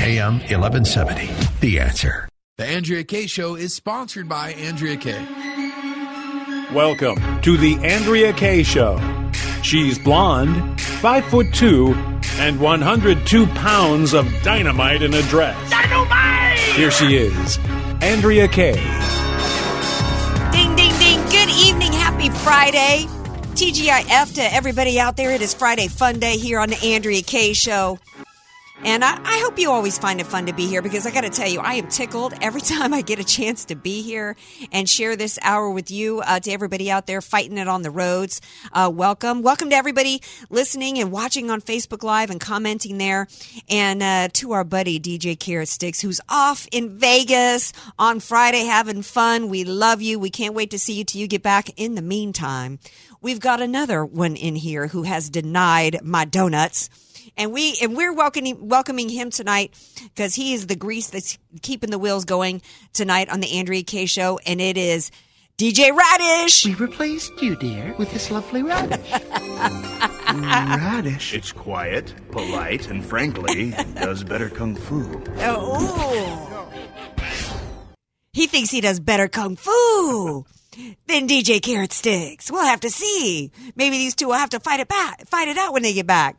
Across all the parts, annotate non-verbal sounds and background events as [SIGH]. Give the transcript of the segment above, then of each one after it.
AM 1170. The answer. The Andrea Kaye Show is sponsored by Andrea Kaye. Welcome to the Andrea Kaye Show. She's blonde, five foot two, and 102 pounds of dynamite in a dress. Dynamite! Here she is, Andrea Kaye. Ding, ding, ding. Good evening. Happy Friday. TGIF to everybody out there. It is Friday Fun Day here on the Andrea Kaye Show. And I, I, hope you always find it fun to be here because I got to tell you, I am tickled every [LAUGHS] time I get a chance to be here and share this hour with you. Uh, to everybody out there fighting it on the roads, uh, welcome. Welcome to everybody listening and watching on Facebook Live and commenting there. And uh, to our buddy DJ Carrot Sticks, who's off in Vegas on Friday having fun. We love you. We can't wait to see you till you get back. In the meantime, we've got another one in here who has denied my donuts and we and we're welcoming welcoming him tonight because he is the grease that's keeping the wheels going tonight on the Andrea Kaye show, and it is DJ Radish. We replaced you, dear, with this lovely radish. [LAUGHS] radish. It's quiet, polite, and frankly, does better kung fu. Oh. He thinks he does better kung fu than DJ Carrot Sticks. We'll have to see. Maybe these two will have to fight it back, fight it out when they get back.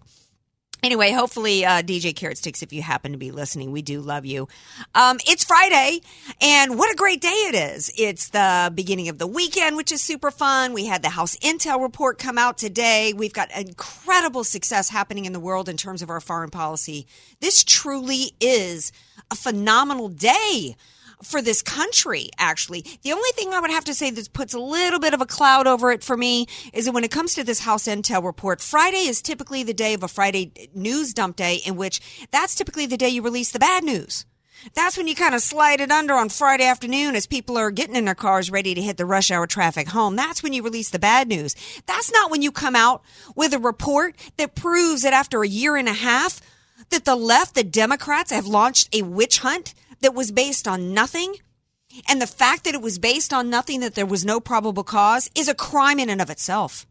Anyway, hopefully, uh, DJ Carrot Sticks, if you happen to be listening, we do love you. Um, it's Friday, and what a great day it is. It's the beginning of the weekend, which is super fun. We had the House Intel report come out today. We've got incredible success happening in the world in terms of our foreign policy. This truly is a phenomenal day for this country, actually. The only thing I would have to say that puts a little bit of a cloud over it for me is that when it comes to this House Intel report, Friday is typically the day of a Friday news dump day in which that's typically the day you release the bad news. That's when you kind of slide it under on Friday afternoon as people are getting in their cars ready to hit the rush hour traffic home. That's when you release the bad news. That's not when you come out with a report that proves that after a year and a half that the left, the Democrats have launched a witch hunt that was based on nothing, and the fact that it was based on nothing, that there was no probable cause, is a crime in and of itself.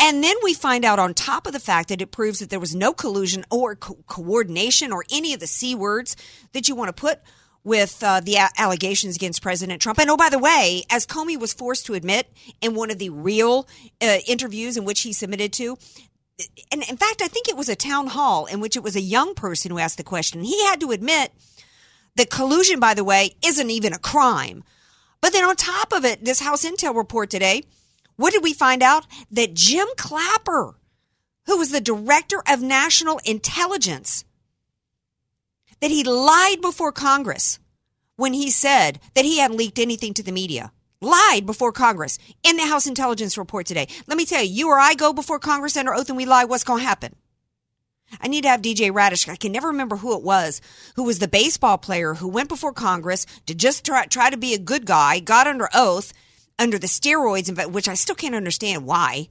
And then we find out on top of the fact that it proves that there was no collusion or co- coordination or any of the C words that you want to put with uh, the a- allegations against President Trump. And oh, by the way, as Comey was forced to admit in one of the real uh, interviews in which he submitted to, and in fact, I think it was a town hall in which it was a young person who asked the question. He had to admit the collusion, by the way, isn't even a crime. But then on top of it, this House Intel report today, what did we find out? That Jim Clapper, who was the director of national intelligence, that he lied before Congress when he said that he hadn't leaked anything to the media. Lied before Congress in the House Intelligence report today. Let me tell you, you or I go before Congress under oath and we lie, what's going to happen? I need to have DJ Radish. I can never remember who it was, who was the baseball player who went before Congress to just try, try to be a good guy, got under oath under the steroids, which I still can't understand why.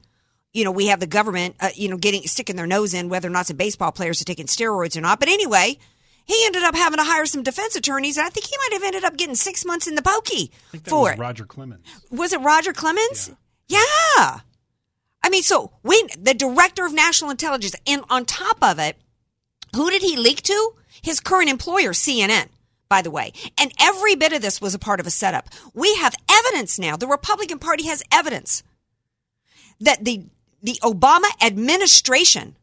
You know, we have the government, uh, you know, getting sticking their nose in whether or not the baseball players are taking steroids or not. But anyway, he ended up having to hire some defense attorneys, and I think he might have ended up getting six months in the pokey for it. Roger Clemens. Was it Roger Clemens? yeah. yeah. I mean, so when the director of national intelligence, and on top of it, who did he leak to? His current employer, CNN, by the way. And every bit of this was a part of a setup. We have evidence now. The Republican Party has evidence that the, the Obama administration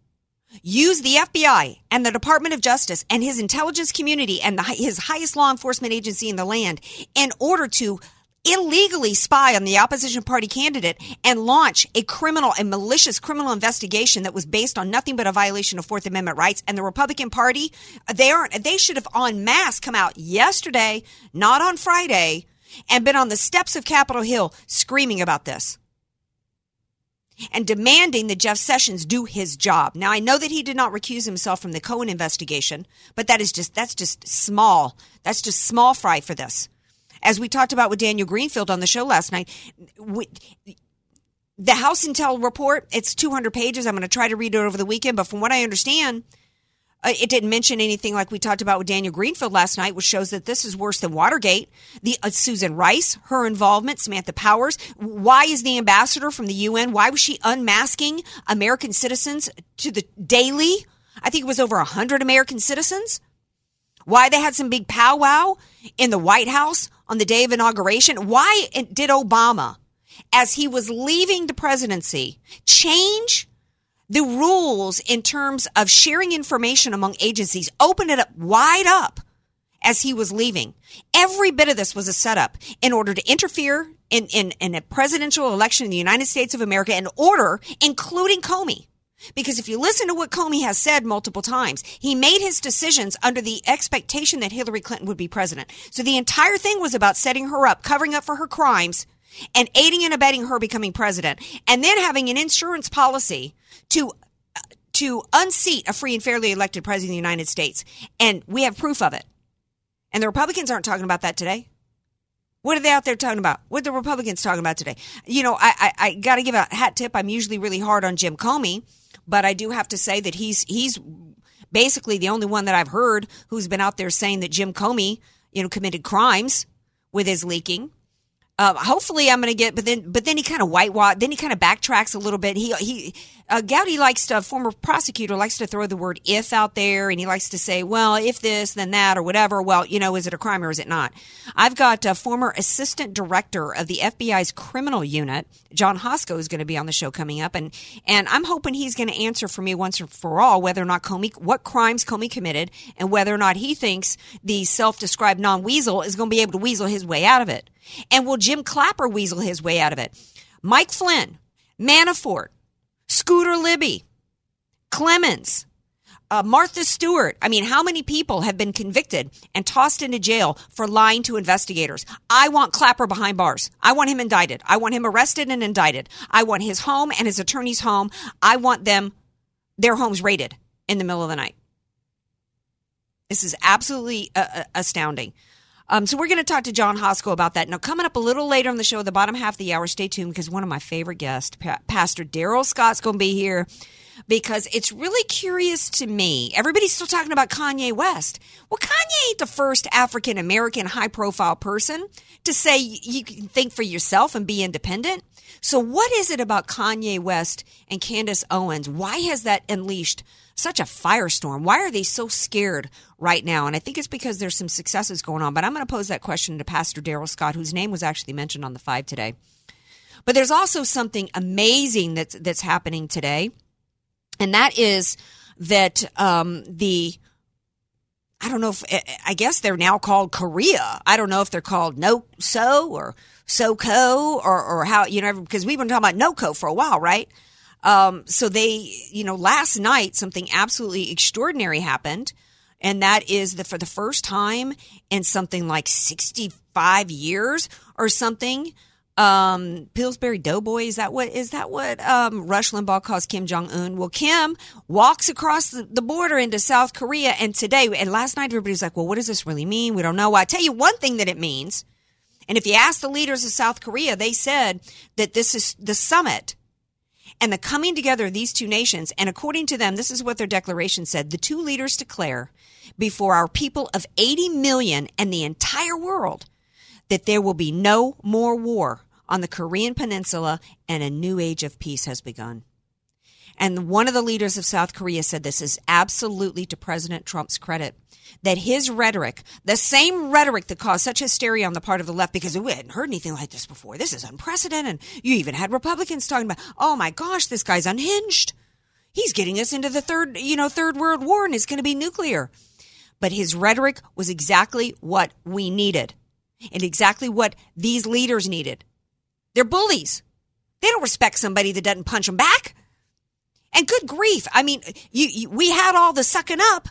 used the FBI and the Department of Justice and his intelligence community and the, his highest law enforcement agency in the land in order to illegally spy on the opposition party candidate and launch a criminal and malicious criminal investigation that was based on nothing but a violation of Fourth Amendment rights. And the Republican Party, they aren't, they should have en masse come out yesterday, not on Friday, and been on the steps of Capitol Hill screaming about this. and demanding that Jeff Sessions do his job. Now I know that he did not recuse himself from the Cohen investigation, but that is just that's just small. That's just small fry for this. As we talked about with Daniel Greenfield on the show last night, we, the House Intel report, it's 200 pages. I'm going to try to read it over the weekend, but from what I understand, uh, it didn't mention anything like we talked about with Daniel Greenfield last night, which shows that this is worse than Watergate. The uh, Susan Rice, her involvement, Samantha Powers. Why is the ambassador from the UN? Why was she unmasking American citizens to the daily? I think it was over hundred American citizens. Why they had some big powwow in the White House on the day of inauguration? Why did Obama, as he was leaving the presidency, change? the rules in terms of sharing information among agencies, open it up wide up as he was leaving. Every bit of this was a setup in order to interfere in, in, in a presidential election in the United States of America in order, including Comey. Because if you listen to what Comey has said multiple times, he made his decisions under the expectation that Hillary Clinton would be president. So the entire thing was about setting her up, covering up for her crimes, and aiding and abetting her becoming president, and then having an insurance policy to uh, to unseat a free and fairly elected president of the United States. And we have proof of it. And the Republicans aren't talking about that today. What are they out there talking about? What are the Republicans talking about today? You know, I, I, I got to give a hat tip. I'm usually really hard on Jim Comey, but I do have to say that he's he's basically the only one that I've heard who's been out there saying that Jim Comey, you know, committed crimes with his leaking. Uh, hopefully, I'm going to get, but then, but then he kind of whitewash. Then he kind of backtracks a little bit. He he, uh, Gowdy likes to, former prosecutor likes to throw the word "if" out there, and he likes to say, "Well, if this, then that, or whatever." Well, you know, is it a crime or is it not? I've got a former assistant director of the FBI's criminal unit, John Hosko, is going to be on the show coming up, and and I'm hoping he's going to answer for me once and for all whether or not Comey, what crimes Comey committed, and whether or not he thinks the self-described non-weasel is going to be able to weasel his way out of it. And will Jim Clapper weasel his way out of it? Mike Flynn, Manafort, Scooter Libby, Clemens, uh, Martha Stewart. I mean, how many people have been convicted and tossed into jail for lying to investigators? I want Clapper behind bars. I want him indicted. I want him arrested and indicted. I want his home and his attorney's home. I want them, their homes raided in the middle of the night. This is absolutely uh, uh astounding. Um, so we're going to talk to John Hosko about that. Now, coming up a little later on the show, the bottom half of the hour, stay tuned because one of my favorite guests, pa- Pastor Darrell Scott's going to be here because it's really curious to me. Everybody's still talking about Kanye West. Well, Kanye ain't the first African American high profile person to say you can think for yourself and be independent. So, what is it about Kanye West and Candace Owens? Why has that unleashed such a firestorm? Why are they so scared right now? And I think it's because there's some successes going on. But I'm going to pose that question to Pastor Darrell Scott, whose name was actually mentioned on the five today. But there's also something amazing that's that's happening today, and that is that um, the I don't know if I guess they're now called Korea. I don't know if they're called No So or SoCo or or how you know because we've been talking about NoCo for a while, right? Um, so they, you know, last night something absolutely extraordinary happened, and that is that for the first time in something like 65 years or something, um, Pillsbury Doughboy is that what is that what um, Rush Limbaugh calls Kim Jong Un? Well, Kim walks across the, border into South Korea, and today and last night everybody's like, "Well, what does this really mean? We don't know." Well, I tell you one thing that it means. And if you ask the leaders of South Korea, they said that this is the summit and the coming together of these two nations. And according to them, this is what their declaration said. The two leaders declare before our people of 80 million and the entire world that there will be no more war on the Korean peninsula and a new age of peace has begun. And one of the leaders of South Korea said this is absolutely to President Trump's credit that his rhetoric, the same rhetoric that caused such hysteria on the part of the left because we hadn't heard anything like this before. This is unprecedented. And You even had Republicans talking about, oh my gosh, this guy's unhinged. He's getting us into the third, you know, third world war and it's going to be nuclear. But his rhetoric was exactly what we needed and exactly what these leaders needed. They're bullies. They don't respect somebody that doesn't punch them back. And good grief. I mean, you, you, we had all the sucking up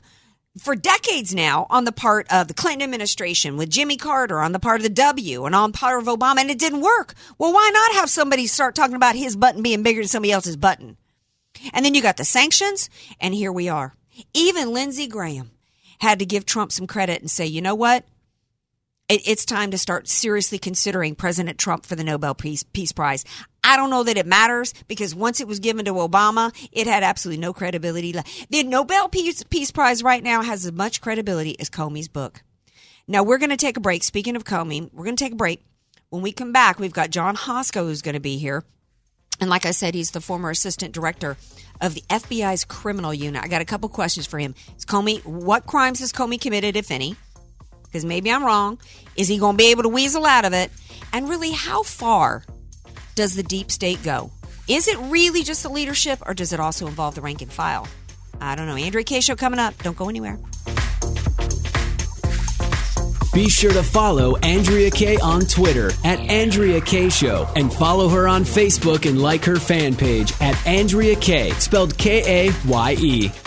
for decades now on the part of the Clinton administration with Jimmy Carter on the part of the W and on part of Obama, and it didn't work. Well, why not have somebody start talking about his button being bigger than somebody else's button? And then you got the sanctions, and here we are. Even Lindsey Graham had to give Trump some credit and say, you know what? it's time to start seriously considering President Trump for the Nobel Peace, Peace Prize. I don't know that it matters because once it was given to Obama, it had absolutely no credibility. The Nobel Peace, Peace Prize right now has as much credibility as Comey's book. Now we're going to take a break. Speaking of Comey, we're going to take a break. When we come back, we've got John Hosko who's going to be here. And like I said, he's the former assistant director of the FBI's criminal unit. I got a couple questions for him. Is Comey, what crimes has Comey committed, if any? because maybe I'm wrong. Is he going to be able to weasel out of it? And really, how far does the deep state go? Is it really just the leadership, or does it also involve the rank and file? I don't know. Andrea Kaye Show coming up. Don't go anywhere. Be sure to follow Andrea Kaye on Twitter at Andrea Kaye Show and follow her on Facebook and like her fan page at Andrea Kaye, spelled K A Y E.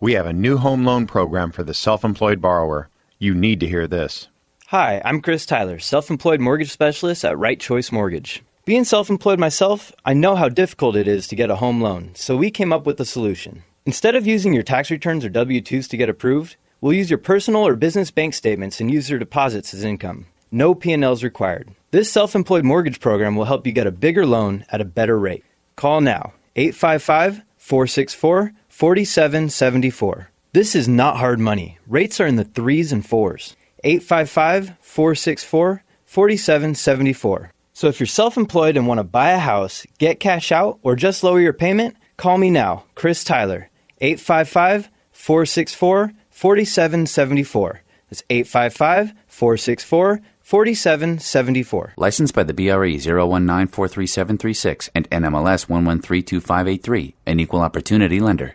We have a new home loan program for the self employed borrower. You need to hear this. Hi, I'm Chris Tyler, self employed mortgage specialist at Right Choice Mortgage. Being self employed myself, I know how difficult it is to get a home loan, so we came up with a solution. Instead of using your tax returns or W 2s to get approved, we'll use your personal or business bank statements and use your deposits as income. No P&Ls required. This self-employed mortgage program will help you get a bigger loan at a better rate. Call now 855 464 4774. This is not hard money. Rates are in the threes and fours. 855 464 4774. So if you're self employed and want to buy a house, get cash out, or just lower your payment, call me now, Chris Tyler. 855 464 4774. That's 855 464 4774. Licensed by the BRE 019433736 and NMLS 1132583, an equal opportunity lender.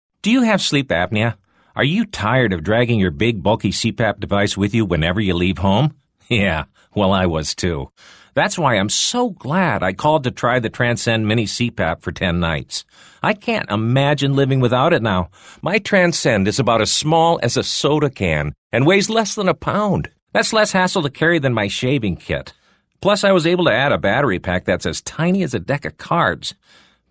Do you have sleep apnea? Are you tired of dragging your big, bulky CPAP device with you whenever you leave home? [LAUGHS] Yeah, well, I was too. That's why I'm so glad I called to try the Transcend Mini CPAP for 10 nights. I can't imagine living without it now. My Transcend is about as small as a soda can and weighs less than a pound. That's less hassle to carry than my shaving kit. Plus, I was able to add a battery pack that's as tiny as a deck of cards.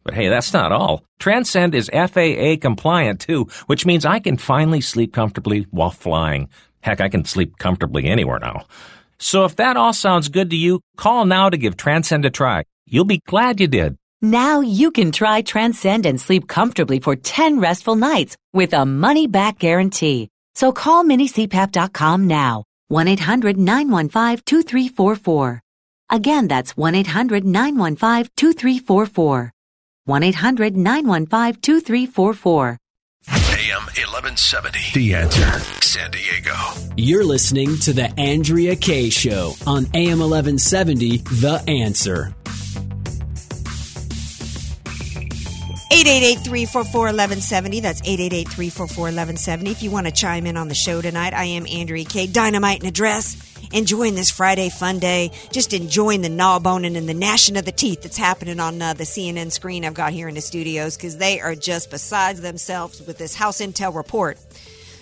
But hey, that's not all. Transcend is FAA compliant too, which means I can finally sleep comfortably while flying. Heck, I can sleep comfortably anywhere now. So if that all sounds good to you, call now to give Transcend a try. You'll be glad you did. Now you can try Transcend and sleep comfortably for 10 restful nights with a money back guarantee. So call minicpap.com now. 1-800-915-2344. Again, that's 1-800-915-2344. 1-800-915-2344. AM 1170. The answer. San Diego. You're listening to The Andrea Kaye Show on AM 1170, The Answer. 888-344-1170. That's 888-344-1170. If you want to chime in on the show tonight, I am Andrea Kaye. Dynamite and Address. Enjoying this Friday fun day. Just enjoying the gnaw boning and the gnashing of the teeth that's happening on uh, the CNN screen I've got here in the studios because they are just besides themselves with this House Intel report.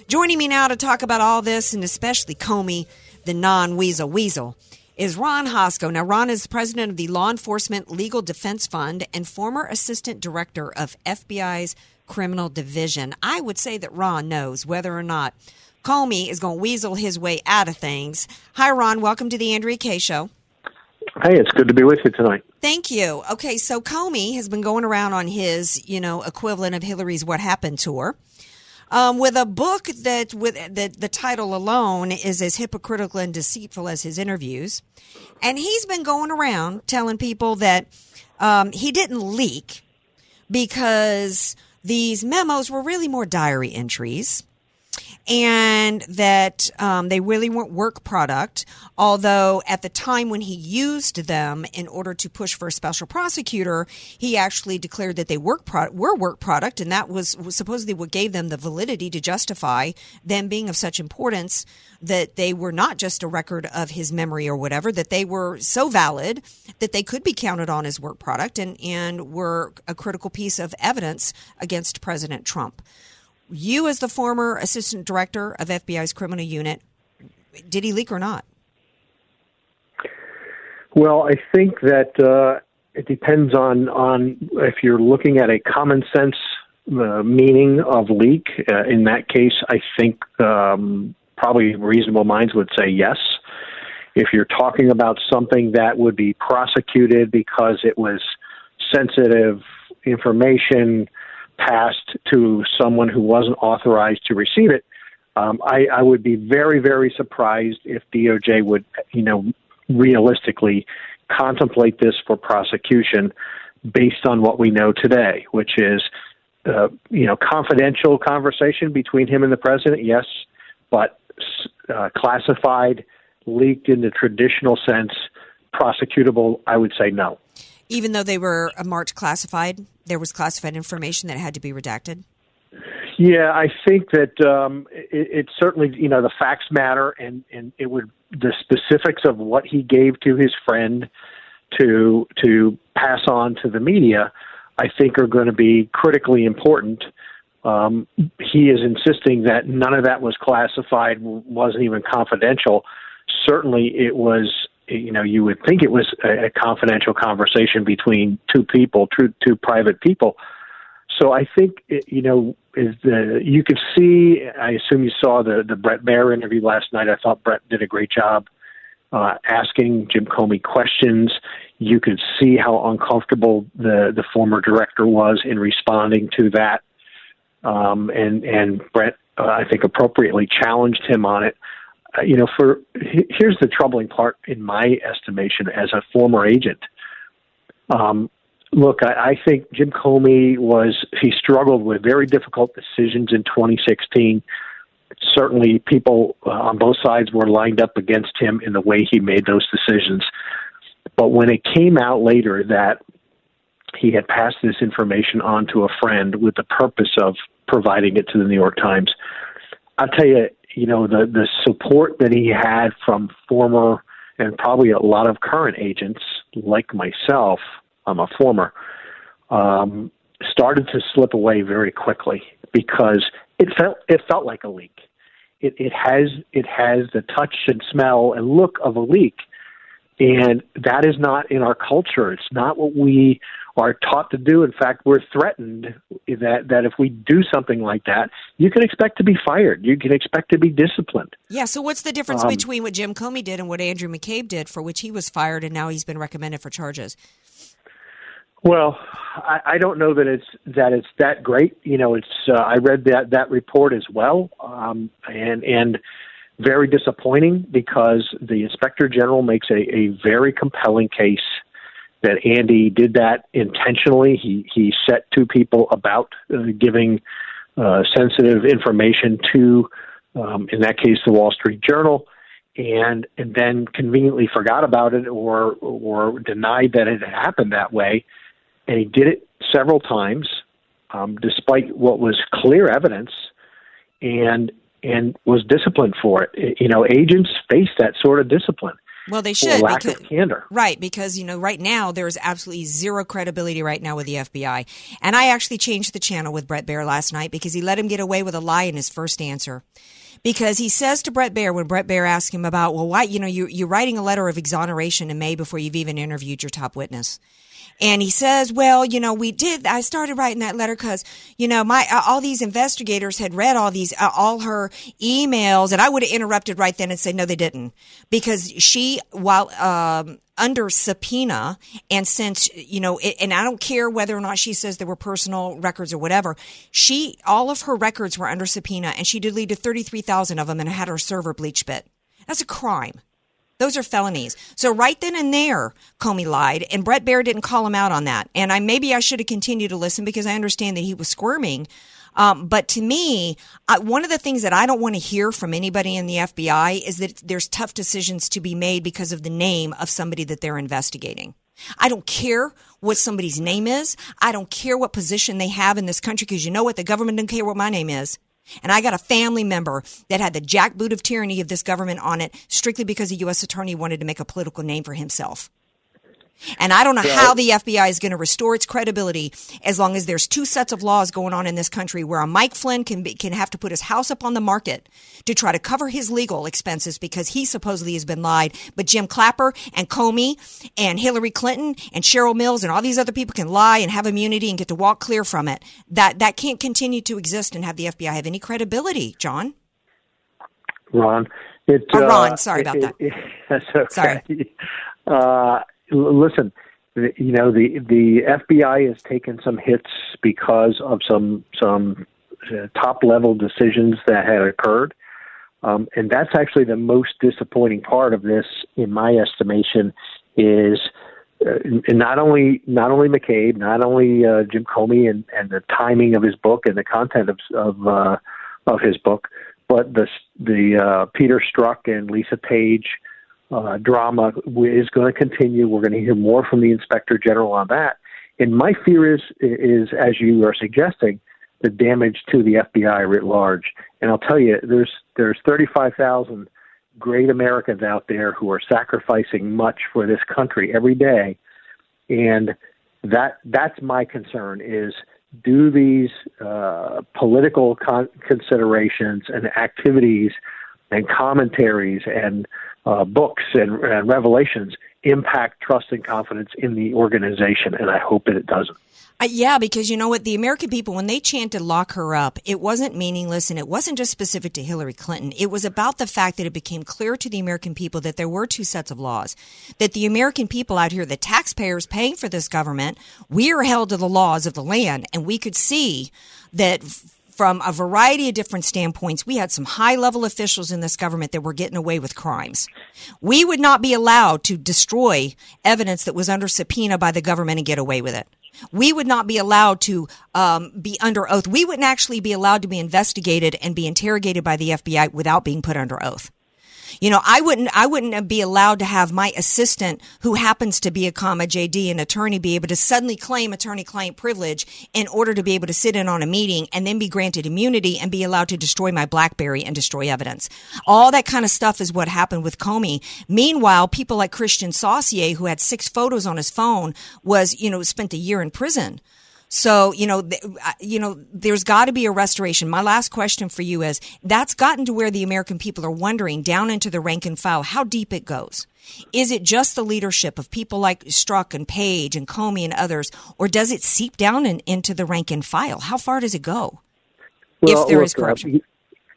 Joining me now to talk about all this and especially Comey, the non-weasel weasel is Ron Hosko. Now, Ron is president of the Law Enforcement Legal Defense Fund and former assistant director of FBI's Criminal Division. I would say that Ron knows whether or not Comey is going to weasel his way out of things. Hi, Ron. Welcome to the Andrea Kaye Show. Hey, it's good to be with you tonight. Thank you. Okay, so Comey has been going around on his, you know, equivalent of Hillary's "What Happened" tour, um, with a book that, with the the title alone, is as hypocritical and deceitful as his interviews, and he's been going around telling people that um, he didn't leak because these memos were really more diary entries and that um, they really weren't work product. Although at the time when he used them in order to push for a special prosecutor, he actually declared that they work pro- were work product, and that was, was supposedly what gave them the validity to justify them being of such importance that they were not just a record of his memory or whatever, that they were so valid that they could be counted on as work product and, and were a critical piece of evidence against President Trump you as the former assistant director of FBI's criminal unit, did he leak or not? Well, I think that uh, it depends on on if you're looking at a common sense uh, meaning of leak. Uh, in that case, I think um, probably reasonable minds would say yes. If you're talking about something that would be prosecuted because it was sensitive information passed to someone who wasn't authorized to receive it, um, I, I would be very, very surprised if DOJ would, you know, realistically contemplate this for prosecution based on what we know today, which is, uh, you know, confidential conversation between him and the president, yes, but uh, classified, leaked in the traditional sense, prosecutable, I would say no. Even though they were marked classified, there was classified information that had to be redacted. Yeah, I think that um, it, it certainly, you know, the facts matter, and and it would the specifics of what he gave to his friend to to pass on to the media. I think are going to be critically important. Um, he is insisting that none of that was classified, wasn't even confidential. Certainly, it was you know, you would think it was a, a confidential conversation between two people, two, two private people. So I think, you know, is the you could see. I assume you saw the the Bret Baier interview last night. I thought Bret did a great job uh, asking Jim Comey questions. You could see how uncomfortable the the former director was in responding to that, um, and and Bret, uh, I think, appropriately challenged him on it. Uh, you know, for here's the troubling part in my estimation as a former agent. Um, look, I, I think Jim Comey was he struggled with very difficult decisions in 2016. Certainly, people uh, on both sides were lined up against him in the way he made those decisions. But when it came out later that he had passed this information on to a friend with the purpose of providing it to the New York Times, I'll tell you, you know, the the support that he had from former and probably a lot of current agents like myself, I'm a former, um, started to slip away very quickly because it felt it felt like a leak. It it has it has the touch and smell and look of a leak, and that is not in our culture. It's not what we are taught to do. In fact, we're threatened that that if we do something like that, you can expect to be fired. You can expect to be disciplined. Yeah. So what's the difference Um, between what Jim Comey did and what Andrew McCabe did, for which he was fired and now he's been recommended for charges? Well, I, I don't know that it's that it's that great. You know, it's uh, I read that that report as well, um, and and very disappointing because the inspector general makes a, a very compelling case that Andy did that intentionally. He he set two people about uh, giving uh, sensitive information to, um, in that case, the Wall Street Journal, and and then conveniently forgot about it or or denied that it had happened that way and he did it several times, um, despite what was clear evidence, and and was disciplined for it. You know, agents face that sort of discipline. Well, they should lack because, of candor. Right, because you know, right now there's absolutely zero credibility right now with the FBI. And I actually changed the channel with Bret Baier last night because he let him get away with a lie in his first answer. Because he says to Bret Baier when Bret Baier asks him about, well, why you know you you're writing a letter of exoneration in May before you've even interviewed your top witness. And he says, well, you know, we did, I started writing that letter because, you know, my, uh, all these investigators had read all these, uh, all her emails and I would have interrupted right then and said, no, they didn't. Because she, while, um, under subpoena and since you know it, and i don't care whether or not she says there were personal records or whatever she all of her records were under subpoena and she deleted 33000 of them and had her server BleachBit that's a crime those are felonies. So right then and there, Comey lied, and Bret Baier didn't call him out on that. And I maybe I should have continued to listen because I understand that he was squirming. Um, but to me, I, one of the things that I don't want to hear from anybody in the FBI is that there's tough decisions to be made because of the name of somebody that they're investigating. I don't care what somebody's name is. I don't care what position they have in this country because you know what? The government doesn't care what my name is. And I got a family member that had the jackboot of tyranny of this government on it strictly because a U.S. attorney wanted to make a political name for himself. And I don't know how the FBI is going to restore its credibility as long as there's two sets of laws going on in this country where a Mike Flynn can be, can have to put his house up on the market to try to cover his legal expenses because he supposedly has been lied. But Jim Clapper and Comey and Hillary Clinton and Cheryl Mills and all these other people can lie and have immunity and get to walk clear from it. That that can't continue to exist and have the FBI have any credibility, John. Ron, it, oh, Ron, uh, sorry about it, that. [LAUGHS] It, okay. Sorry. Uh, listen, you know the the FBI has taken some hits because of some some uh, top level decisions that had occurred, um, and that's actually the most disappointing part of this, in my estimation, is. Uh, not only not only McCabe, not only uh, Jim Comey, and, and the timing of his book and the content of of, uh, of his book, but the the uh, Peter Strzok and Lisa Page uh, drama is going to continue. We're going to hear more from the Inspector General on that. And my fear is, is as you are suggesting, the damage to the FBI writ large. And I'll tell you, there's there's 35,000 great Americans out there who are sacrificing much for this country every day, and that that's my concern is do these uh, political con- considerations and activities and commentaries and uh, books and, and revelations impact trust and confidence in the organization, and I hope that it doesn't. Uh, yeah, because you know what? The American people, when they chanted lock her up, it wasn't meaningless and it wasn't just specific to Hillary Clinton. It was about the fact that it became clear to the American people that there were two sets of laws. That the American people out here, the taxpayers paying for this government, we are held to the laws of the land. And we could see that from a variety of different standpoints, we had some high level officials in this government that were getting away with crimes. We would not be allowed to destroy evidence that was under subpoena by the government and get away with it. We would not be allowed to um, be under oath. We wouldn't actually be allowed to be investigated and be interrogated by the FBI without being put under oath. You know, I wouldn't, I wouldn't be allowed to have my assistant, who happens to be a comma JD, an attorney, be able to suddenly claim attorney-client privilege in order to be able to sit in on a meeting and then be granted immunity and be allowed to destroy my BlackBerry and destroy evidence. All that kind of stuff is what happened with Comey. Meanwhile, people like Kristian Saucier, who had six photos on his phone, was, you know, spent a year in prison. So, you know, th- you know, there's got to be a restoration. My last question for you is that's gotten to where the American people are wondering down into the rank and file how deep it goes. Is it just the leadership of people like Strzok and Page and Comey and others, or does it seep down in, into the rank and file? How far does it go? Well, if there look, is corruption. Uh,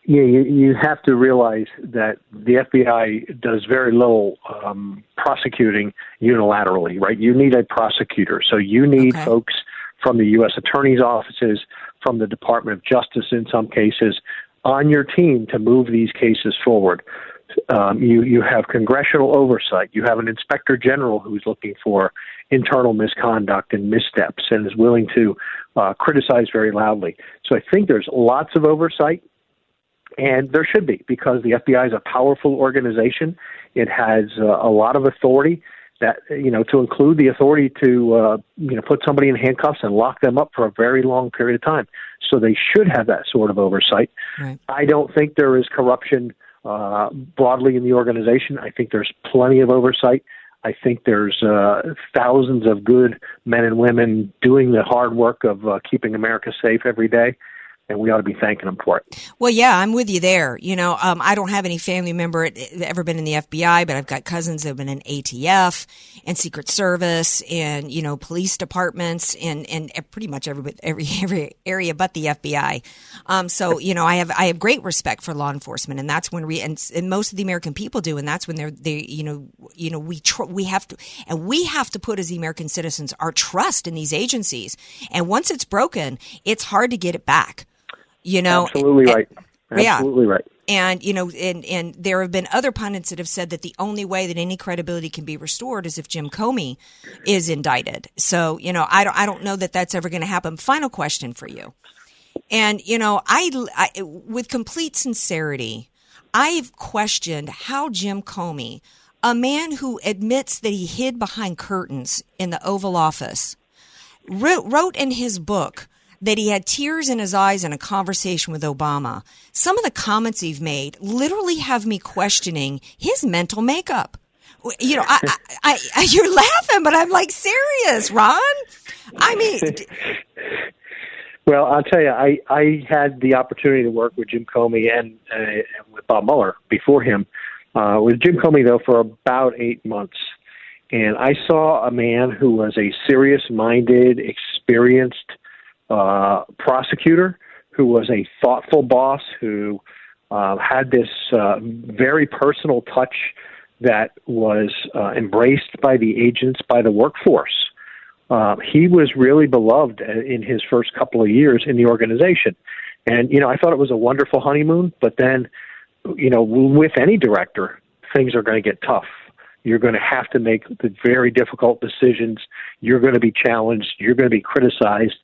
Yeah, you, you have to realize that the FBI does very little um, prosecuting unilaterally, right? You need a prosecutor. So you need Okay. folks from the U.S. attorney's offices, from the Department of Justice in some cases, on your team to move these cases forward. Um, you, you have congressional oversight. You have an inspector general who's looking for internal misconduct and missteps and is willing to uh, criticize very loudly. So I think there's lots of oversight. And there should be because the FBI is a powerful organization. It has uh, a lot of authority that you know to include the authority to uh, you know put somebody in handcuffs and lock them up for a very long period of time. So they should have that sort of oversight. Right. I don't think there is corruption uh, broadly in the organization. I think there's plenty of oversight. I think there's uh, thousands of good men and women doing the hard work of uh, keeping America safe every day, and we ought to be thanking them for it. Well, yeah, I'm with you there. You know, um, I don't have any family member that ever been in the FBI, but I've got cousins that have been in ATF and Secret Service and you know police departments and and pretty much every every [LAUGHS] every area but the FBI. Um, so you know, I have I have great respect for law enforcement, and that's when we and, and most of the American people do, and that's when they're they you know you know we tr- we have to and we have to put as the American citizens our trust in these agencies, and once it's broken, it's hard to get it back. You know, Absolutely and- right. Yeah. Absolutely right. and you know, and and there have been other pundits that have said that the only way that any credibility can be restored is if Jim Comey is indicted. So you know, I don't I don't know that that's ever going to happen. Final question for you, and you know, I, I with complete sincerity, I've questioned how Jim Comey, a man who admits that he hid behind curtains in the Oval Office, wrote, wrote in his book that he had tears in his eyes in a conversation with Obama. Some of the comments he've made literally have me questioning his mental makeup. You know, I, I, I, you're laughing, but I'm like serious, Ron. I mean, [LAUGHS] Well, I'll tell you, I, I had the opportunity to work with Jim Comey and, uh, with Bob Mueller before him. Uh, with Jim Comey, though, for about eight months. And I saw a man who was a serious minded, experienced uh, prosecutor, who was a thoughtful boss, who uh, had this uh, very personal touch that was uh, embraced by the agents, by the workforce. Uh, he was really beloved in his first couple of years in the organization. And, you know, I thought it was a wonderful honeymoon, but then, you know, with any director, things are going to get tough. You're going to have to make the very difficult decisions. You're going to be challenged. You're going to be criticized.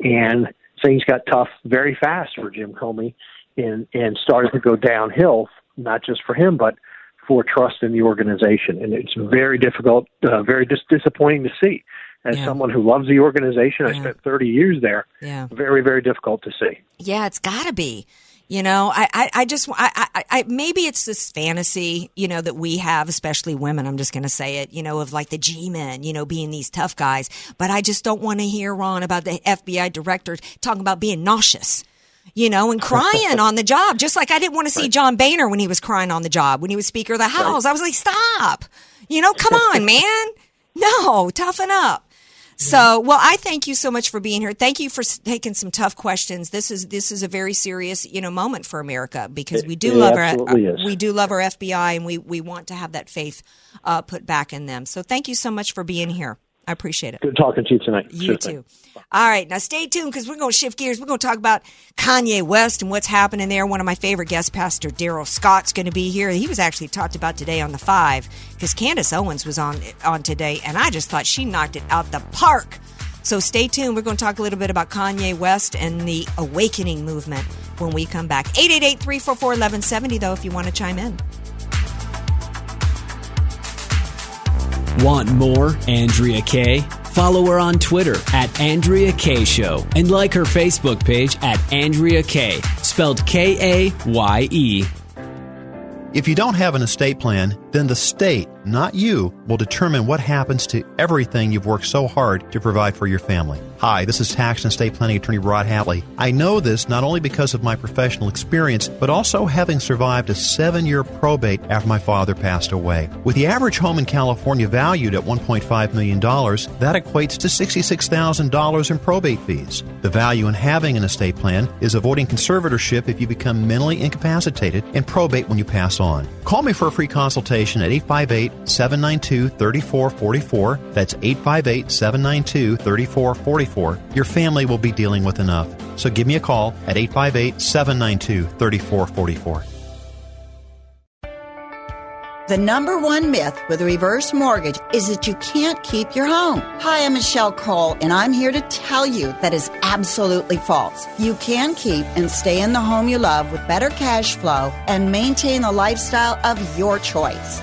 And things got tough very fast for Jim Comey and, and started to go downhill, not just for him, but for trust in the organization. And it's very difficult, uh, very dis- disappointing to see. As Yeah. someone who loves the organization, I spent 30 years there. Yeah. Very, very difficult to see. Yeah, it's got to be. You know, I, I, I just, I, I, I, maybe it's this fantasy, you know, that we have, especially women. I'm just going to say it, you know, of like the G-men, you know, being these tough guys. But I just don't want to hear Ron about the FBI director talking about being nauseous, you know, and crying [LAUGHS] on the job. Just like I didn't want to see John Boehner when he was crying on the job when he was Speaker of the House. I was like, stop, you know, come [LAUGHS] on, man. No, toughen up. So, well, I thank you so much for being here. Thank you for taking some tough questions. This is this is a very serious, you know, moment for America because we do It love our, is. we do love our FBI and we we want to have that faith uh, put back in them. So, thank you so much for being here. I appreciate it. Good talking to you tonight. You Sure thing. too. All right, now stay tuned because we're going to shift gears. We're going to talk about Kanye West and what's happening there. One of my favorite guests, Pastor Darrell Scott's going to be here. He was actually talked about today on the Five because Candace Owens was on on today, and I just thought she knocked it out the park. So stay tuned. We're going to talk a little bit about Kanye West and the awakening movement when we come back. 888 344 1170, though, if you want to chime in. Want more Andrea Kaye? Follow her on Twitter at Andrea Kaye Show and like her Facebook page at Andrea Kaye, spelled K A Y E. If you don't have an estate plan, then the state, not you, will determine what happens to everything you've worked so hard to provide for your family. Hi, this is tax and estate planning attorney Rod Hadley. I know this not only because of my professional experience, but also having survived a seven year probate after my father passed away. With the average home in California valued at $1.5 million, that equates to $66,000 in probate fees. The value in having an estate plan is avoiding conservatorship if you become mentally incapacitated and probate when you pass on. Call me for a free consultation at 858 792 3444. That's 858 792 3444 your family will be dealing with enough. So give me a call at 858 792 3444. The number one myth with a reverse mortgage is that you can't keep your home. Hi, I'm Michelle Cole, and I'm here to tell you that is absolutely false. You can keep and stay in the home you love with better cash flow and maintain the lifestyle of your choice.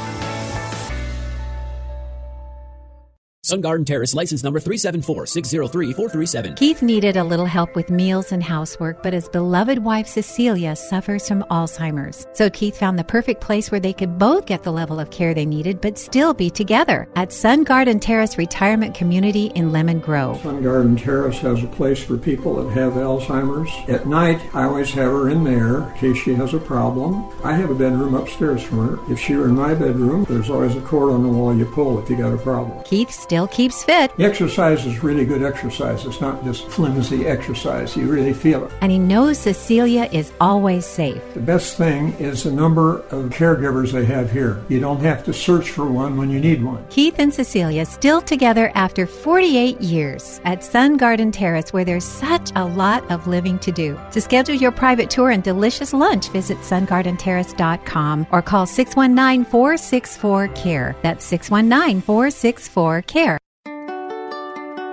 Sun Garden Terrace, license number 374-603-437. Keith needed a little help with meals and housework, but his beloved wife Cecilia suffers from Alzheimer's. So Keith found the perfect place where they could both get the level of care they needed, but still be together at Sun Garden Terrace Retirement Community in Lemon Grove. Sun Garden Terrace has a place for people that have Alzheimer's. At night, I always have her in there in case she has a problem. I have a bedroom upstairs from her. If she were in my bedroom, there's always a cord on the wall you pull if you got a problem. Keith still keeps fit. The exercise is really good exercise. It's not just flimsy exercise. You really feel it. And he knows Cecilia is always safe. The best thing is the number of caregivers they have here. You don't have to search for one when you need one. Keith and Cecilia still together after 48 years at Sun Garden Terrace, where there's such a lot of living to do. To schedule your private tour and delicious lunch, visit sungardenterrace.com or call 619 464 CARE. That's 619 464 CARE.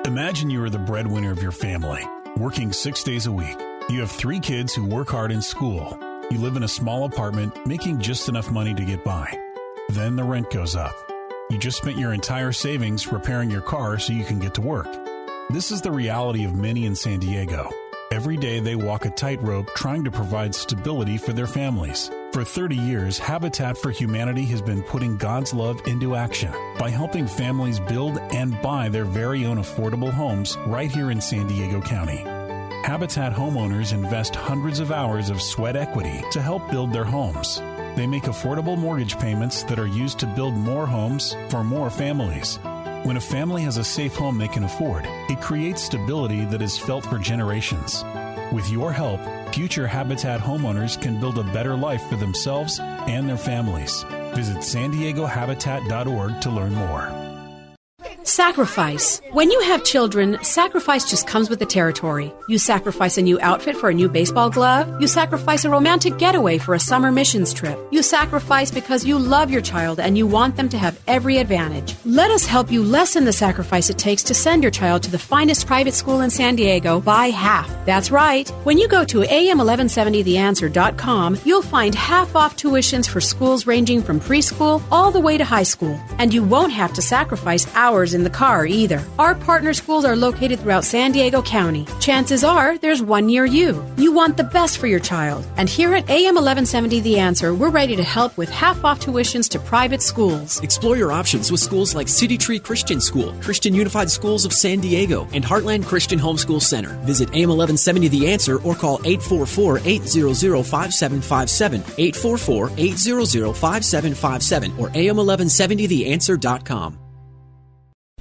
Imagine you are the breadwinner of your family, working six days a week. You have three kids who work hard in school. You live in a small apartment, making just enough money to get by. Then the rent goes up. You just spent your entire savings repairing your car so you can get to work. This is the reality of many in San Diego. Every day they walk a tightrope trying to provide stability for their families. For 30 years, Habitat for Humanity has been putting God's love into action by helping families build and buy their very own affordable homes right here in San Diego County. Habitat homeowners invest hundreds of hours of sweat equity to help build their homes. They make affordable mortgage payments that are used to build more homes for more families. When a family has a safe home they can afford, it creates stability that is felt for generations. With your help, future Habitat homeowners can build a better life for themselves and their families. Visit san diegohabitat.org to learn more. Sacrifice. When you have children, sacrifice just comes with the territory. You sacrifice a new outfit for a new baseball glove. You sacrifice a romantic getaway for a summer missions trip. You sacrifice because you love your child and you want them to have every advantage. Let us help you lessen the sacrifice it takes to send your child to the finest private school in San Diego by half. That's right. When you go to am1170theanswer.com, you'll find half off tuitions for schools ranging from preschool all the way to high school. And you won't have to sacrifice hours in the car either. Our partner schools are located throughout San Diego County. Chances are there's one near you. You want the best for your child. And here at AM 1170 The Answer, we're ready to help with half off tuitions to private schools. Explore your options with schools like City Tree Christian School, Christian Unified Schools of San Diego, and Heartland Christian Homeschool Center. Visit AM 1170 The Answer or call 844 800 5757, 844 800 5757, or AM1170TheAnswer.com.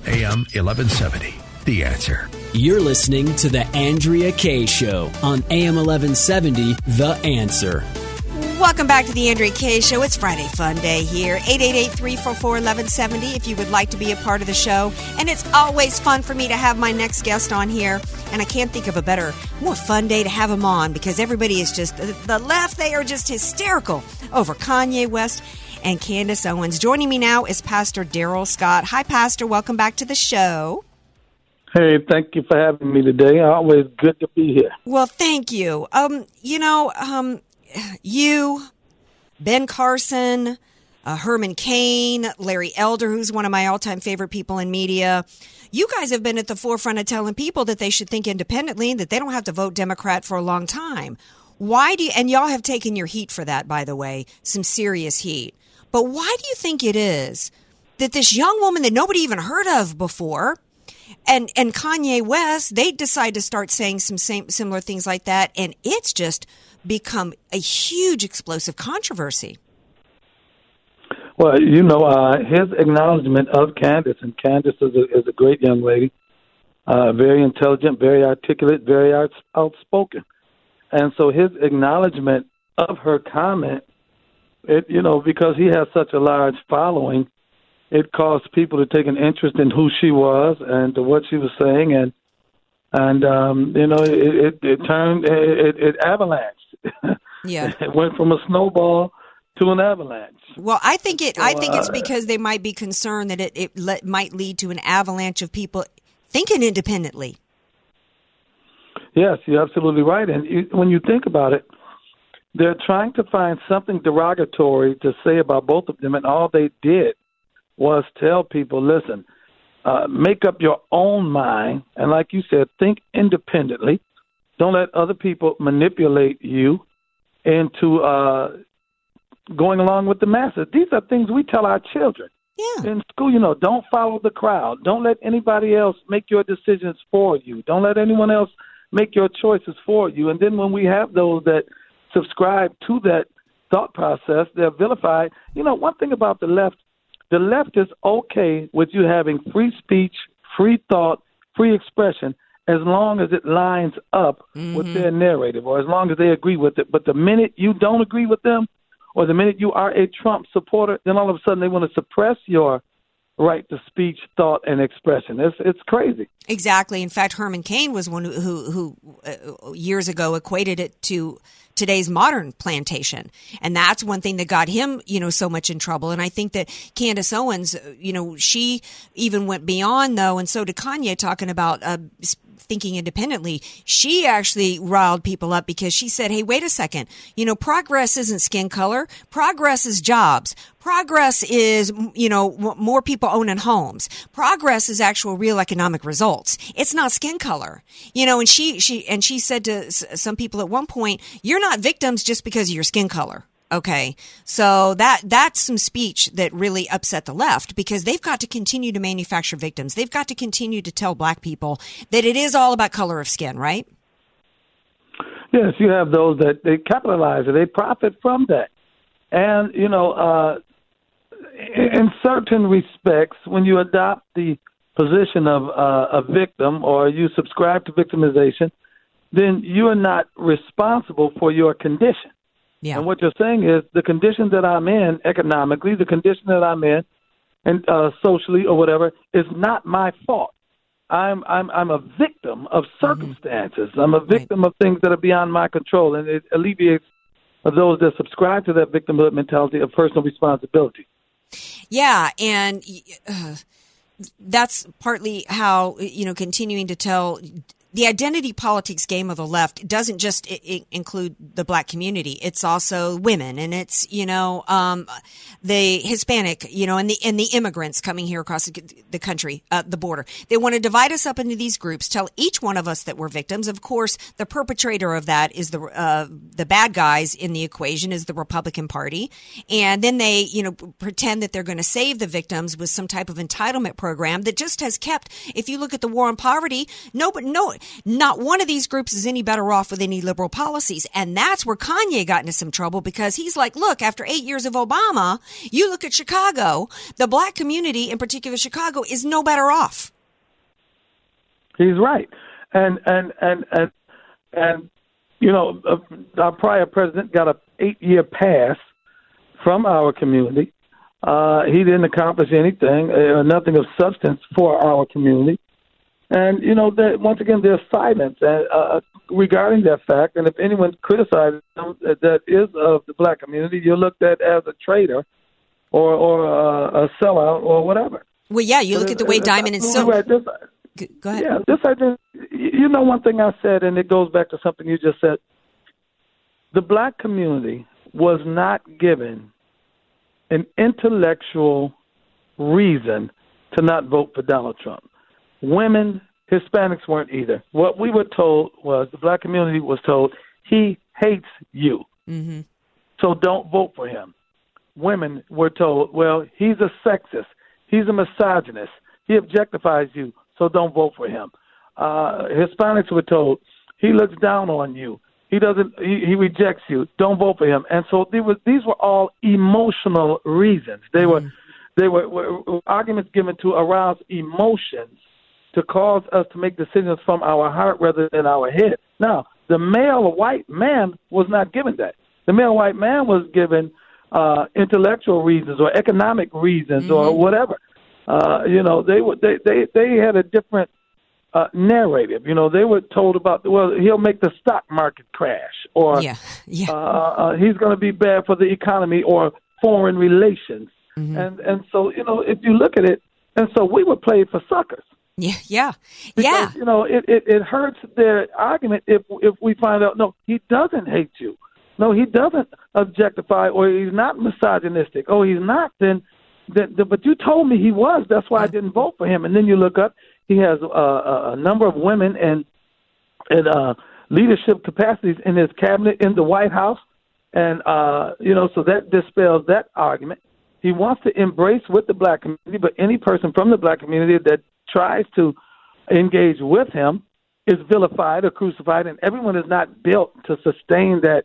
AM 1170. The answer. You're listening to The Andrea Kaye Show on AM 1170, The Answer. Welcome back to the Andrea Kaye Show. It's Friday Fun Day here. 888-344-1170 if you would like to be a part of the show. And it's always fun for me to have my next guest on here. And I can't think of a better, more fun day to have him on because everybody is just, the left, they are just hysterical over Kanye West and Candace Owens. Joining me now is Pastor Darrell Scott. Hi, Pastor. Welcome back to the show. Hey, thank you for having me today. Always good to be here. Well, thank you. Um, you know, um, you, Ben Carson, uh, Herman Cain, Larry Elder, who's one of my all-time favorite people in media. You guys have been at the forefront of telling people that they should think independently and that they don't have to vote Democrat for a long time. Why do you, and y'all have taken your heat for that, by the way, some serious heat. But why do you think it is that this young woman that nobody even heard of before, and and Kanye West, they decide to start saying some same similar things like that, and it's just become a huge explosive controversy. Well, you know, uh, his acknowledgement of Candace, and Candace is a, is a great young lady, uh, very intelligent, very articulate, very out, outspoken. And so his acknowledgement of her comment, it you know, because he has such a large following, it caused people to take an interest in who she was and to what she was saying, and and um, you know, it it, it turned it, it avalanched. [LAUGHS] Yeah. it went from a snowball to an avalanche. Well, I think it. I think it's uh, because they might be concerned that it, it le- might lead to an avalanche of people thinking independently. Yes, you're absolutely right. And you, when you think about it, they're trying to find something derogatory to say about both of them, and all they did was tell people, listen, uh, make up your own mind, and like you said, think independently. Don't let other people manipulate you into uh, going along with the masses. These are things we tell our children. Yeah. In school, you know, don't follow the crowd. Don't let anybody else make your decisions for you. Don't let anyone else make your choices for you. And then when we have those that subscribe to that thought process, they're vilified. You know, one thing about the left, the left is okay with you having free speech, free thought, free expression, as long as it lines up with their narrative or as long as they agree with it. But the minute you don't agree with them, or the minute you are a Trump supporter, then all of a sudden they want to suppress your right to speech, thought, and expression. It's it's crazy. Exactly. In fact, Herman Cain was one who who, who uh, years ago equated it to today's modern plantation, and that's one thing that got him, you know, so much in trouble. And I think that Candace Owens, uh, you know, she even went beyond though, and so did Kanye, talking about. Uh, thinking independently, she actually riled people up because she said, Hey, wait a second. You know, progress isn't skin color. Progress is jobs. Progress is, you know, more people owning homes. Progress is actual real economic results. It's not skin color. You know, and she, she, and she said to some people at one point, you're not victims just because of your skin color. Okay. So that, that's some speech that really upset the left because they've got to continue to manufacture victims. They've got to continue to tell black people that it is all about color of skin, right? Yes, you have those that they capitalize it, they profit from that. And, you know, uh, in certain respects, when you adopt the position of uh, a victim or you subscribe to victimization, then you are not responsible for your condition. Yeah. And what you're saying is the condition that I'm in economically, the condition that I'm in, and uh, socially or whatever, is not my fault. I'm I'm I'm a victim of circumstances. I'm a victim of things that are beyond my control, and it alleviates of those that subscribe to that victimhood mentality of personal responsibility. Yeah, and uh, that's partly how you know continuing to tell the identity politics game of the left doesn't just I- I include the black community. It's also women, and it's you know um, the Hispanic, you know, and the and the immigrants coming here across the, country, uh, the border. They want to divide us up into these groups, tell each one of us that we're victims. Of course, the perpetrator of that is the uh, the bad guys in the equation is the Republican Party, and then they you know pretend that they're going to save the victims with some type of entitlement program that just has kept. If you look at the war on poverty, no, but no, not one of these groups is any better off with any liberal policies, and that's where Kanye got into some trouble because he's like, look, after eight years of Obama, you look at Chicago, the black community, in particular Chicago, is no better off. He's right, and and and and and you know, uh, our prior president got a eight year pass from our community. Uh, he didn't accomplish anything, uh, nothing of substance for our community. And you know, that once again, there's silence uh, uh, regarding that fact. And if anyone criticizes him that, that is of the black community, you're looked at as a traitor or or uh, a sellout or whatever. Well, yeah, you look at the way Diamond and Silk. right. This- Go ahead. Yeah, this I just, you know, one thing I said, and it goes back to something you just said. The black community was not given an intellectual reason to not vote for Donald Trump. Women, Hispanics weren't either. What we were told was the black community was told he hates you, Mm-hmm. so don't vote for him. Women were told, well, he's a sexist, he's a misogynist, he objectifies you, so don't vote for him. Uh, Hispanics were told he looks down on you, he doesn't, he, he rejects you, don't vote for him. And so these were all emotional reasons. They were, they were, were arguments given to arouse emotions to cause us to make decisions from our heart rather than our head. Now, the male white man was not given that. The male white man was given uh, intellectual reasons or economic reasons or whatever. Uh, you know, they were they they they had a different uh, narrative. You know, they were told about well, he'll make the stock market crash, or Yeah, yeah. Uh, uh, he's going to be bad for the economy or foreign relations. And and so you know, if you look at it, and so we were played for suckers. Yeah, yeah, Because, yeah. You know, it, it, it hurts their argument if if we find out no, he doesn't hate you. No, he doesn't objectify or he's not misogynistic. Oh, he's not. Then, then, then but you told me he was. That's why I didn't vote for him. And then you look up, he has uh, a, a number of women and and uh, leadership capacities in his cabinet in the White House, and uh, you know, so that dispels that argument. He wants to embrace with the black community, but any person from the black community that tries to engage with him is vilified or crucified, and everyone is not built to sustain that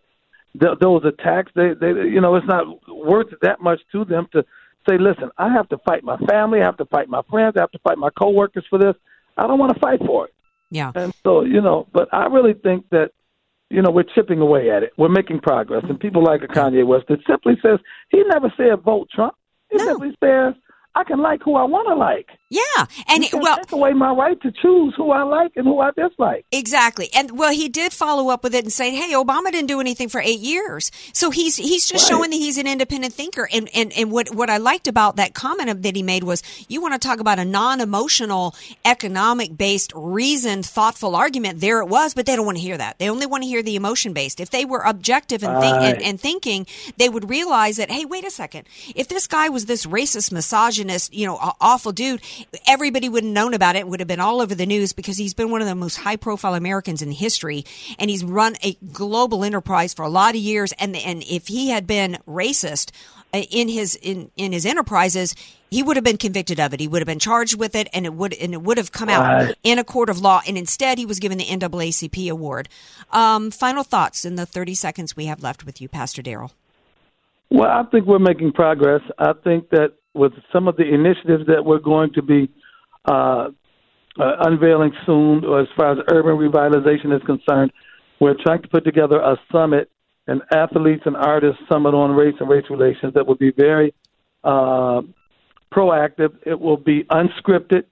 th- those attacks. They, they, you know, it's not worth that much to them to say, "Listen, I have to fight my family, I have to fight my friends, I have to fight my coworkers for this. I don't want to fight for it." Yeah. And so, you know, but I really think that, you know, we're chipping away at it. We're making progress. And people like a Kanye West that simply says, he never said vote Trump. He simply says, I can like who I want to like. Yeah, and can't well, take away my right to choose who I like and who I dislike. Exactly. And well, he did follow up with it and say, "Hey, Obama didn't do anything for 8 years." So he's he's just showing that he's an independent thinker. And and and what what I liked about that comment that he made was you want to talk about a non-emotional economic based reasoned thoughtful argument there it was, but they don't want to hear that. They only want to hear the emotion based. If they were objective and think and, and thinking, they would realize that, "Hey, wait a second. If this guy was this racist, misogynist, you know, aw- awful dude, everybody would have known about it. Would have been all over the news because he's been one of the most high profile Americans in history, and he's run a global enterprise for a lot of years. And and if he had been racist uh, in his in in his enterprises. He would have been convicted of it. He would have been charged with it, and it would and it would have come out Right. in a court of law. And instead, he was given the NAACP award. Um, final thoughts in the thirty seconds we have left with you, Pastor Darrell. Well, I think we're making progress. I think that with some of the initiatives that we're going to be uh, uh, unveiling soon, or as far as urban revitalization is concerned, we're trying to put together a summit, an athletes and artists summit on race and race relations that will be very uh, proactive. It will be unscripted.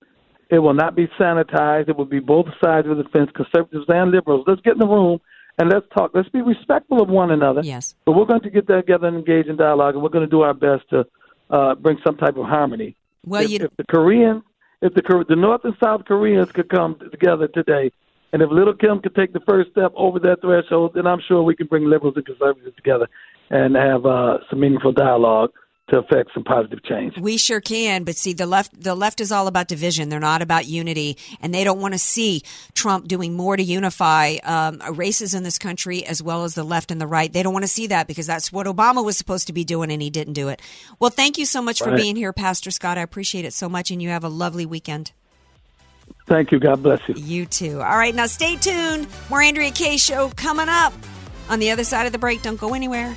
It will not be sanitized. It will be both sides of the fence, conservatives and liberals. Let's get in the room and let's talk. Let's be respectful of one another. Yes. But we're going to get together and engage in dialogue, and we're going to do our best to uh, bring some type of harmony. Well, if, you- if the Korean, if the the North and South Koreans could come together today, and if Little Kim could take the first step over that threshold, then I'm sure we can bring liberals and conservatives together and have uh, some meaningful dialogue to affect some positive change. We sure can, but see the left the left is all about division. They're not about unity, and they don't want to see Trump doing more to unify um, races in this country as well as the left and the right. They don't want to see that because that's what Obama was supposed to be doing, and he didn't do it. Well, thank you so much for being here, Pastor Scott. I appreciate it so much, and you have a lovely weekend. Thank you. God bless you. You too. All right, now stay tuned. More Andrea Kaye show coming up on the other side of the break. Don't go anywhere.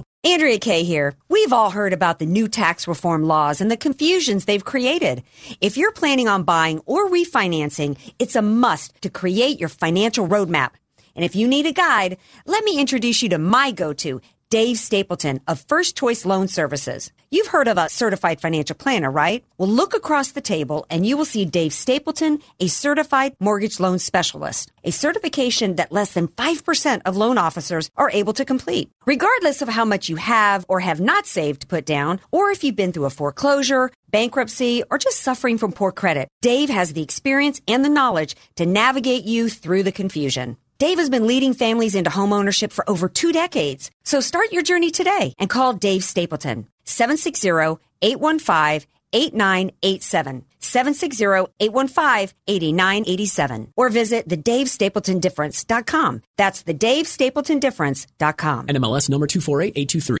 Andrea Kaye here. We've all heard about the new tax reform laws and the confusions they've created. If you're planning on buying or refinancing, it's a must to create your financial roadmap. And if you need a guide, let me introduce you to my go-to, Dave Stapleton of First Choice Loan Services. You've heard of a certified financial planner, right? Well, look across the table and you will see Dave Stapleton, a certified mortgage loan specialist, a certification that less than 5% of loan officers are able to complete. Regardless of how much you have or have not saved to put down, or if you've been through a foreclosure, bankruptcy, or just suffering from poor credit, Dave has the experience and the knowledge to navigate you through the confusion. Dave has been leading families into homeownership for over two decades. So start your journey today and call Dave Stapleton. 760-815-8987. 760-815-8987. Or visit thedavestapletondifference.com. That's thedavestapletondifference.com. NMLS number 248823.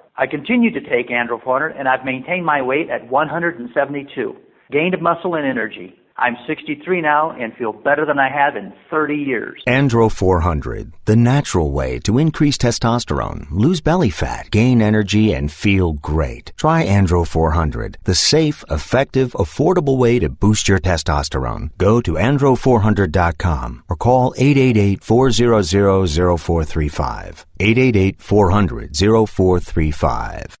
I continue to take Andro 400 and I've maintained my weight at 172. Gained muscle and energy. I'm 63 now and feel better than I have in 30 years. Andro 400, the natural way to increase testosterone, lose belly fat, gain energy, and feel great. Try Andro 400, the safe, effective, affordable way to boost your testosterone. Go to andro400.com or call 888-400-0435. 888-400-0435.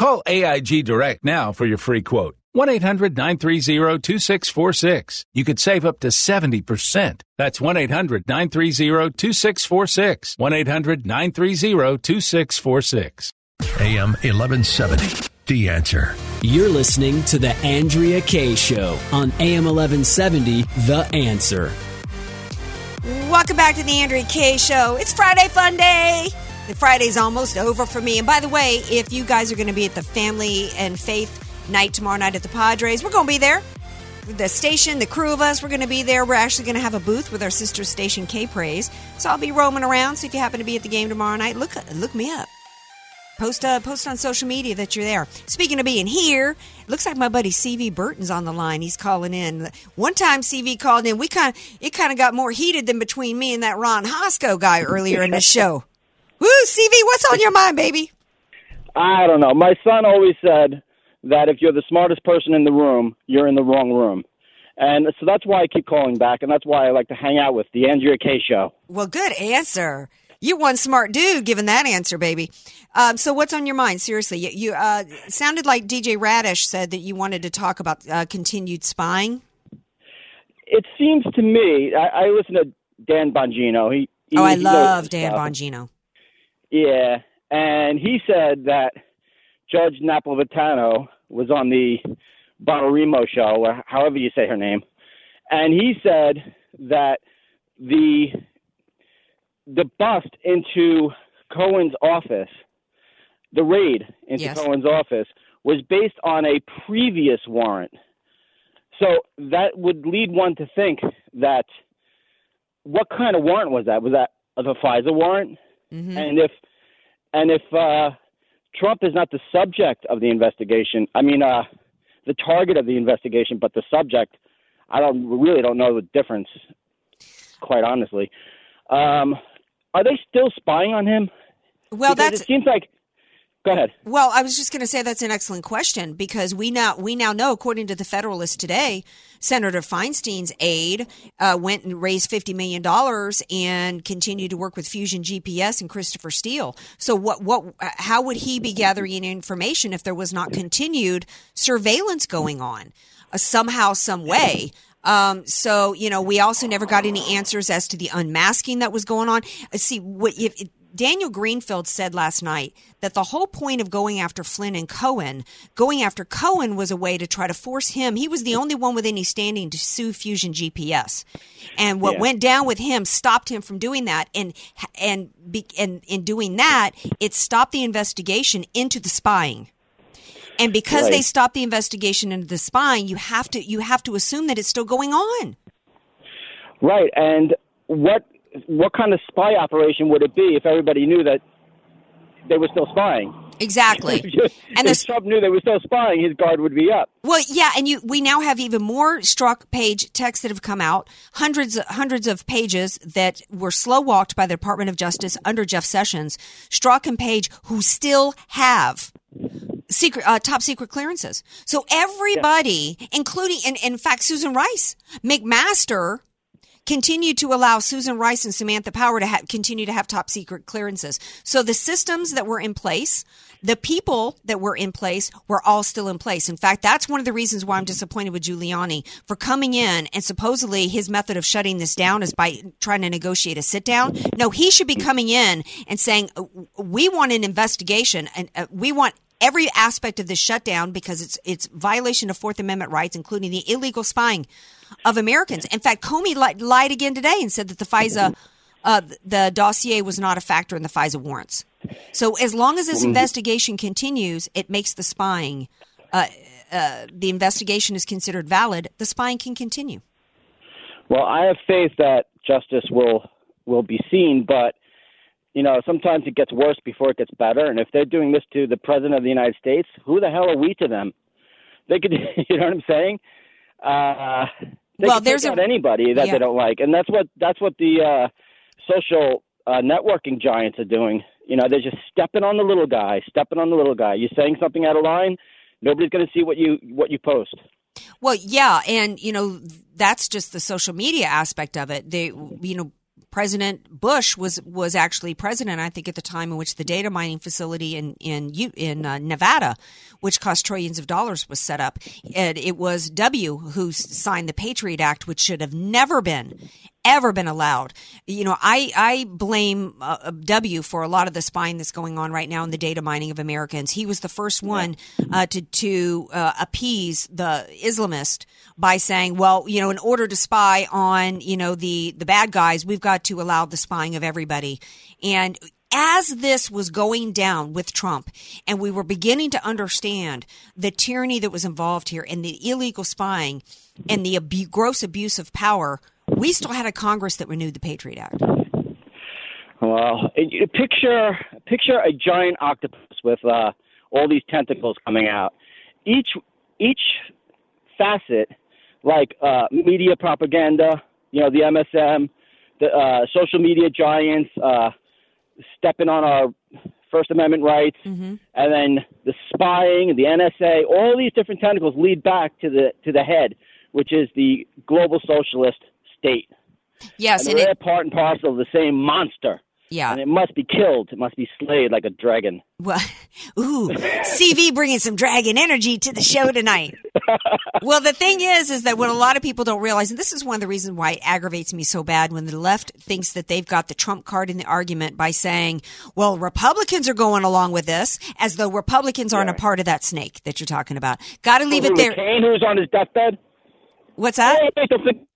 Call AIG Direct now for your free quote. 1 800 930 2646. You could save up to 70%. That's 1 800 930 2646. 1 800 930 2646. AM 1170. The answer. You're listening to The Andrea Kaye Show on AM 1170, The Answer. Welcome back to the Andrea Kaye Show. It's Friday Fun Day. Friday's almost over for me. And by the way, if you guys are going to be at the Family and Faith night tomorrow night at the Padres, we're going to be there. The station, the crew of us, we're going to be there. We're actually going to have a booth with our sister station, K Praise. So I'll be roaming around. So if you happen to be at the game tomorrow night, look look me up. Post uh, post on social media that you're there. Speaking of being here, looks like my buddy CV Burton's on the line. He's calling in. One time CV called in. We kind of it kind of got more heated than between me and that Ron Hosco guy earlier in the [LAUGHS] show. Woo, CV, what's on your mind, baby? I don't know. My son always said that if you're the smartest person in the room, you're in the wrong room. And so that's why I keep calling back, and that's why I like to hang out with the Andrea Kaye show. Well, good answer. You one smart dude giving that answer, baby. Um, so, what's on your mind? Seriously, you, you uh, sounded like DJ Radish said that you wanted to talk about uh, continued spying. It seems to me, I, I listen to Dan Bongino. He, he oh, I love Dan stuff. Bongino. Yeah, and he said that Judge Napolitano was on the Bonarimo show, or however you say her name, and he said that the the bust into Cohen's office, the raid into Yes. Cohen's office, was based on a previous warrant. So that would lead one to think that what kind of warrant was that? Was that the FISA warrant? Mm-hmm. And if and if uh, Trump is not the subject of the investigation, I mean uh, the target of the investigation, but the subject, I don't really don't know the difference. Quite honestly, um, are they still spying on him? Well, Because that's it seems like. Go ahead. Well, I was just going to say that's an excellent question because we now we now know, according to the Federalist today, Senator Feinstein's aide uh, went and raised fifty million dollars and continued to work with Fusion GPS and Christopher Steele. So, what what how would he be gathering information if there was not continued surveillance going on uh, somehow, some way? Um, so you know, we also never got any answers as to the unmasking that was going on. Uh, See, what if Daniel Greenfield said last night that the whole point of going after Flynn and Cohen, going after Cohen was a way to try to force him. He was the only one with any standing to sue Fusion GPS. And what Yeah. went down with him stopped him from doing that. And, and, and in doing that, it stopped the investigation into the spying. And because they stopped the investigation into the spying, you have to, you have to assume that it's still going on. Right, and what what kind of spy operation would it be if everybody knew that they were still spying? Exactly. [LAUGHS] and if Trump knew they were still spying, his guard would be up. Well, yeah, and you we now have even more Strzok Page texts that have come out, hundreds hundreds of pages that were slow walked by the Department of Justice under Jeff Sessions, Strzok and Page, who still have secret uh, top secret clearances. So everybody, including and in fact Susan Rice, McMaster continued to allow Susan Rice and Samantha Power to ha- continue to have top secret clearances. So the systems that were in place, the people that were in place were all still in place. In fact, that's one of the reasons why I'm disappointed with Giuliani for coming in and supposedly his method of shutting this down is by trying to negotiate a sit down. No, he should be coming in and saying, "Uh, we want an investigation and uh, we want every aspect of this shutdown because it's it's violation of Fourth Amendment rights, including the illegal spying of Americans. In fact, Comey li- lied again today and said that the FISA, uh, the dossier was not a factor in the FISA warrants. So as long as this investigation continues, it makes the spying. Uh, uh, the investigation is considered valid. The spying can continue. Well, I have faith that justice will will be seen, but you know, sometimes it gets worse before it gets better. And if they're doing this to the president of the United States, who the hell are we to them? They could, [LAUGHS] you know what I'm saying? Uh, they Well, there's a- anybody that yeah. they don't like, and that's what that's what the uh, social uh, networking giants are doing. You know, they're just stepping on the little guy, stepping on the little guy. You're saying something out of line, nobody's going to see what you what you post. Well, yeah, and you know that's just the social media aspect of it. They, you know, President Bush was was actually president, I think, at the time in which the data mining facility in in in uh, Nevada, which cost trillions of dollars, was set up. And it was W who signed the Patriot Act, which should have never been ever been allowed. You know, I I blame uh, W for a lot of the spying that's going on right now in the data mining of Americans. He was the first one uh, to to uh, appease the Islamist by saying, well, you know, in order to spy on you know the the bad guys, we've got to allow the spying of everybody. And as this was going down with Trump, and we were beginning to understand the tyranny that was involved here, and the illegal spying, and the gross abuse of power, we still had a Congress that renewed the Patriot Act. Well, picture picture a giant octopus with uh, all these tentacles coming out. Each each facet, like uh, media propaganda, you know, the MSM, the uh, social media giants uh, stepping on our First Amendment rights, and then the spying, the NSA, all these different tentacles lead back to the to the head, which is the global socialist state. Yes, and and they're it- part and parcel of the same monster. Yeah. and it must be killed. It must be slayed like a dragon. Well, [LAUGHS] ooh, CV bringing some dragon energy to the show tonight. [LAUGHS] well, the thing is, is that what a lot of people don't realize, and this is one of the reasons why it aggravates me so bad when the left thinks that they've got the trump card in the argument by saying, well, Republicans are going along with this as though Republicans aren't a part of that snake that you're talking about. Got to leave it there. McCain, who's on his deathbed. What's that? Hey,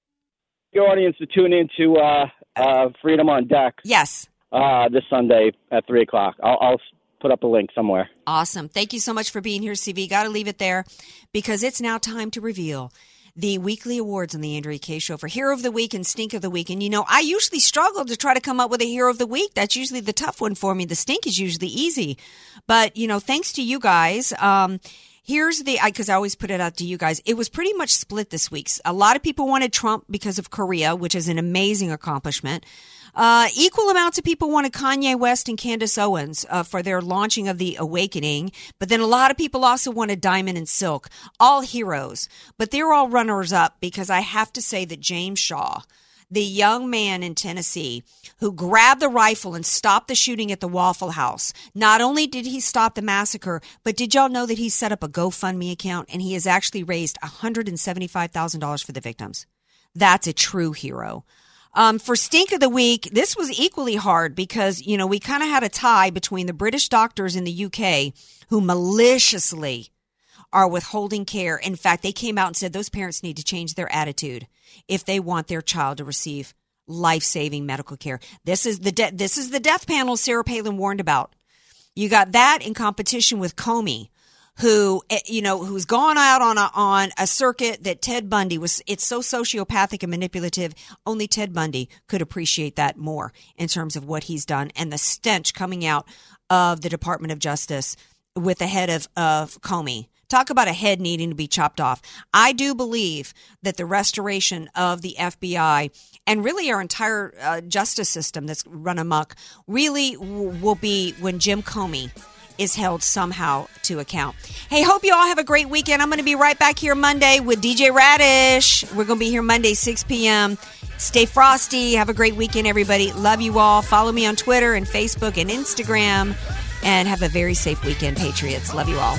your audience to tune into uh, uh, Freedom on Deck. Yes. Uh, this Sunday at three o'clock. I'll, I'll put up a link somewhere. Awesome. Thank you so much for being here, CV. Got to leave it there because it's now time to reveal the weekly awards on the Andrea Kaye Show for Hero of the Week and Stink of the Week. And you know, I usually struggle to try to come up with a Hero of the Week. That's usually the tough one for me. The Stink is usually easy. But, you know, thanks to you guys, um, Here's the, because I, always put it out to you guys. It was pretty much split this week. A lot of people wanted Trump because of Korea, which is an amazing accomplishment. Uh, equal amounts of people wanted Kanye West and Candace Owens uh, for their launching of the Awakening, but then a lot of people also wanted Diamond and Silk. All heroes, but they're all runners up because I have to say that James Shaw, the young man in Tennessee who grabbed the rifle and stopped the shooting at the Waffle House. Not only did he stop the massacre, but did y'all know that he set up a GoFundMe account and he has actually raised $175,000 for the victims? That's a true hero. Um, for stink of the week, this was equally hard because, you know, we kind of had a tie between the British doctors in the UK who maliciously are withholding care. In fact, they came out and said those parents need to change their attitude if they want their child to receive life-saving medical care. This is the de- this is the death panel Sarah Palin warned about. You got that in competition with Comey, who eh, you know who's gone out on a on a circuit that Ted Bundy was. It's so sociopathic and manipulative. Only Ted Bundy could appreciate that more in terms of what he's done and the stench coming out of the Department of Justice with the head of of Comey. Talk about a head needing to be chopped off. I do believe that the restoration of the FBI and really our entire uh, justice system that's run amok really w- will be when Jim Comey is held somehow to account. Hey, hope you all have a great weekend. I'm going to be right back here Monday with DJ Radish. We're going to be here Monday, 6 p.m. Stay frosty. Have a great weekend, everybody. Love you all. Follow me on Twitter and Facebook and Instagram. And have a very safe weekend, Patriots. Love you all.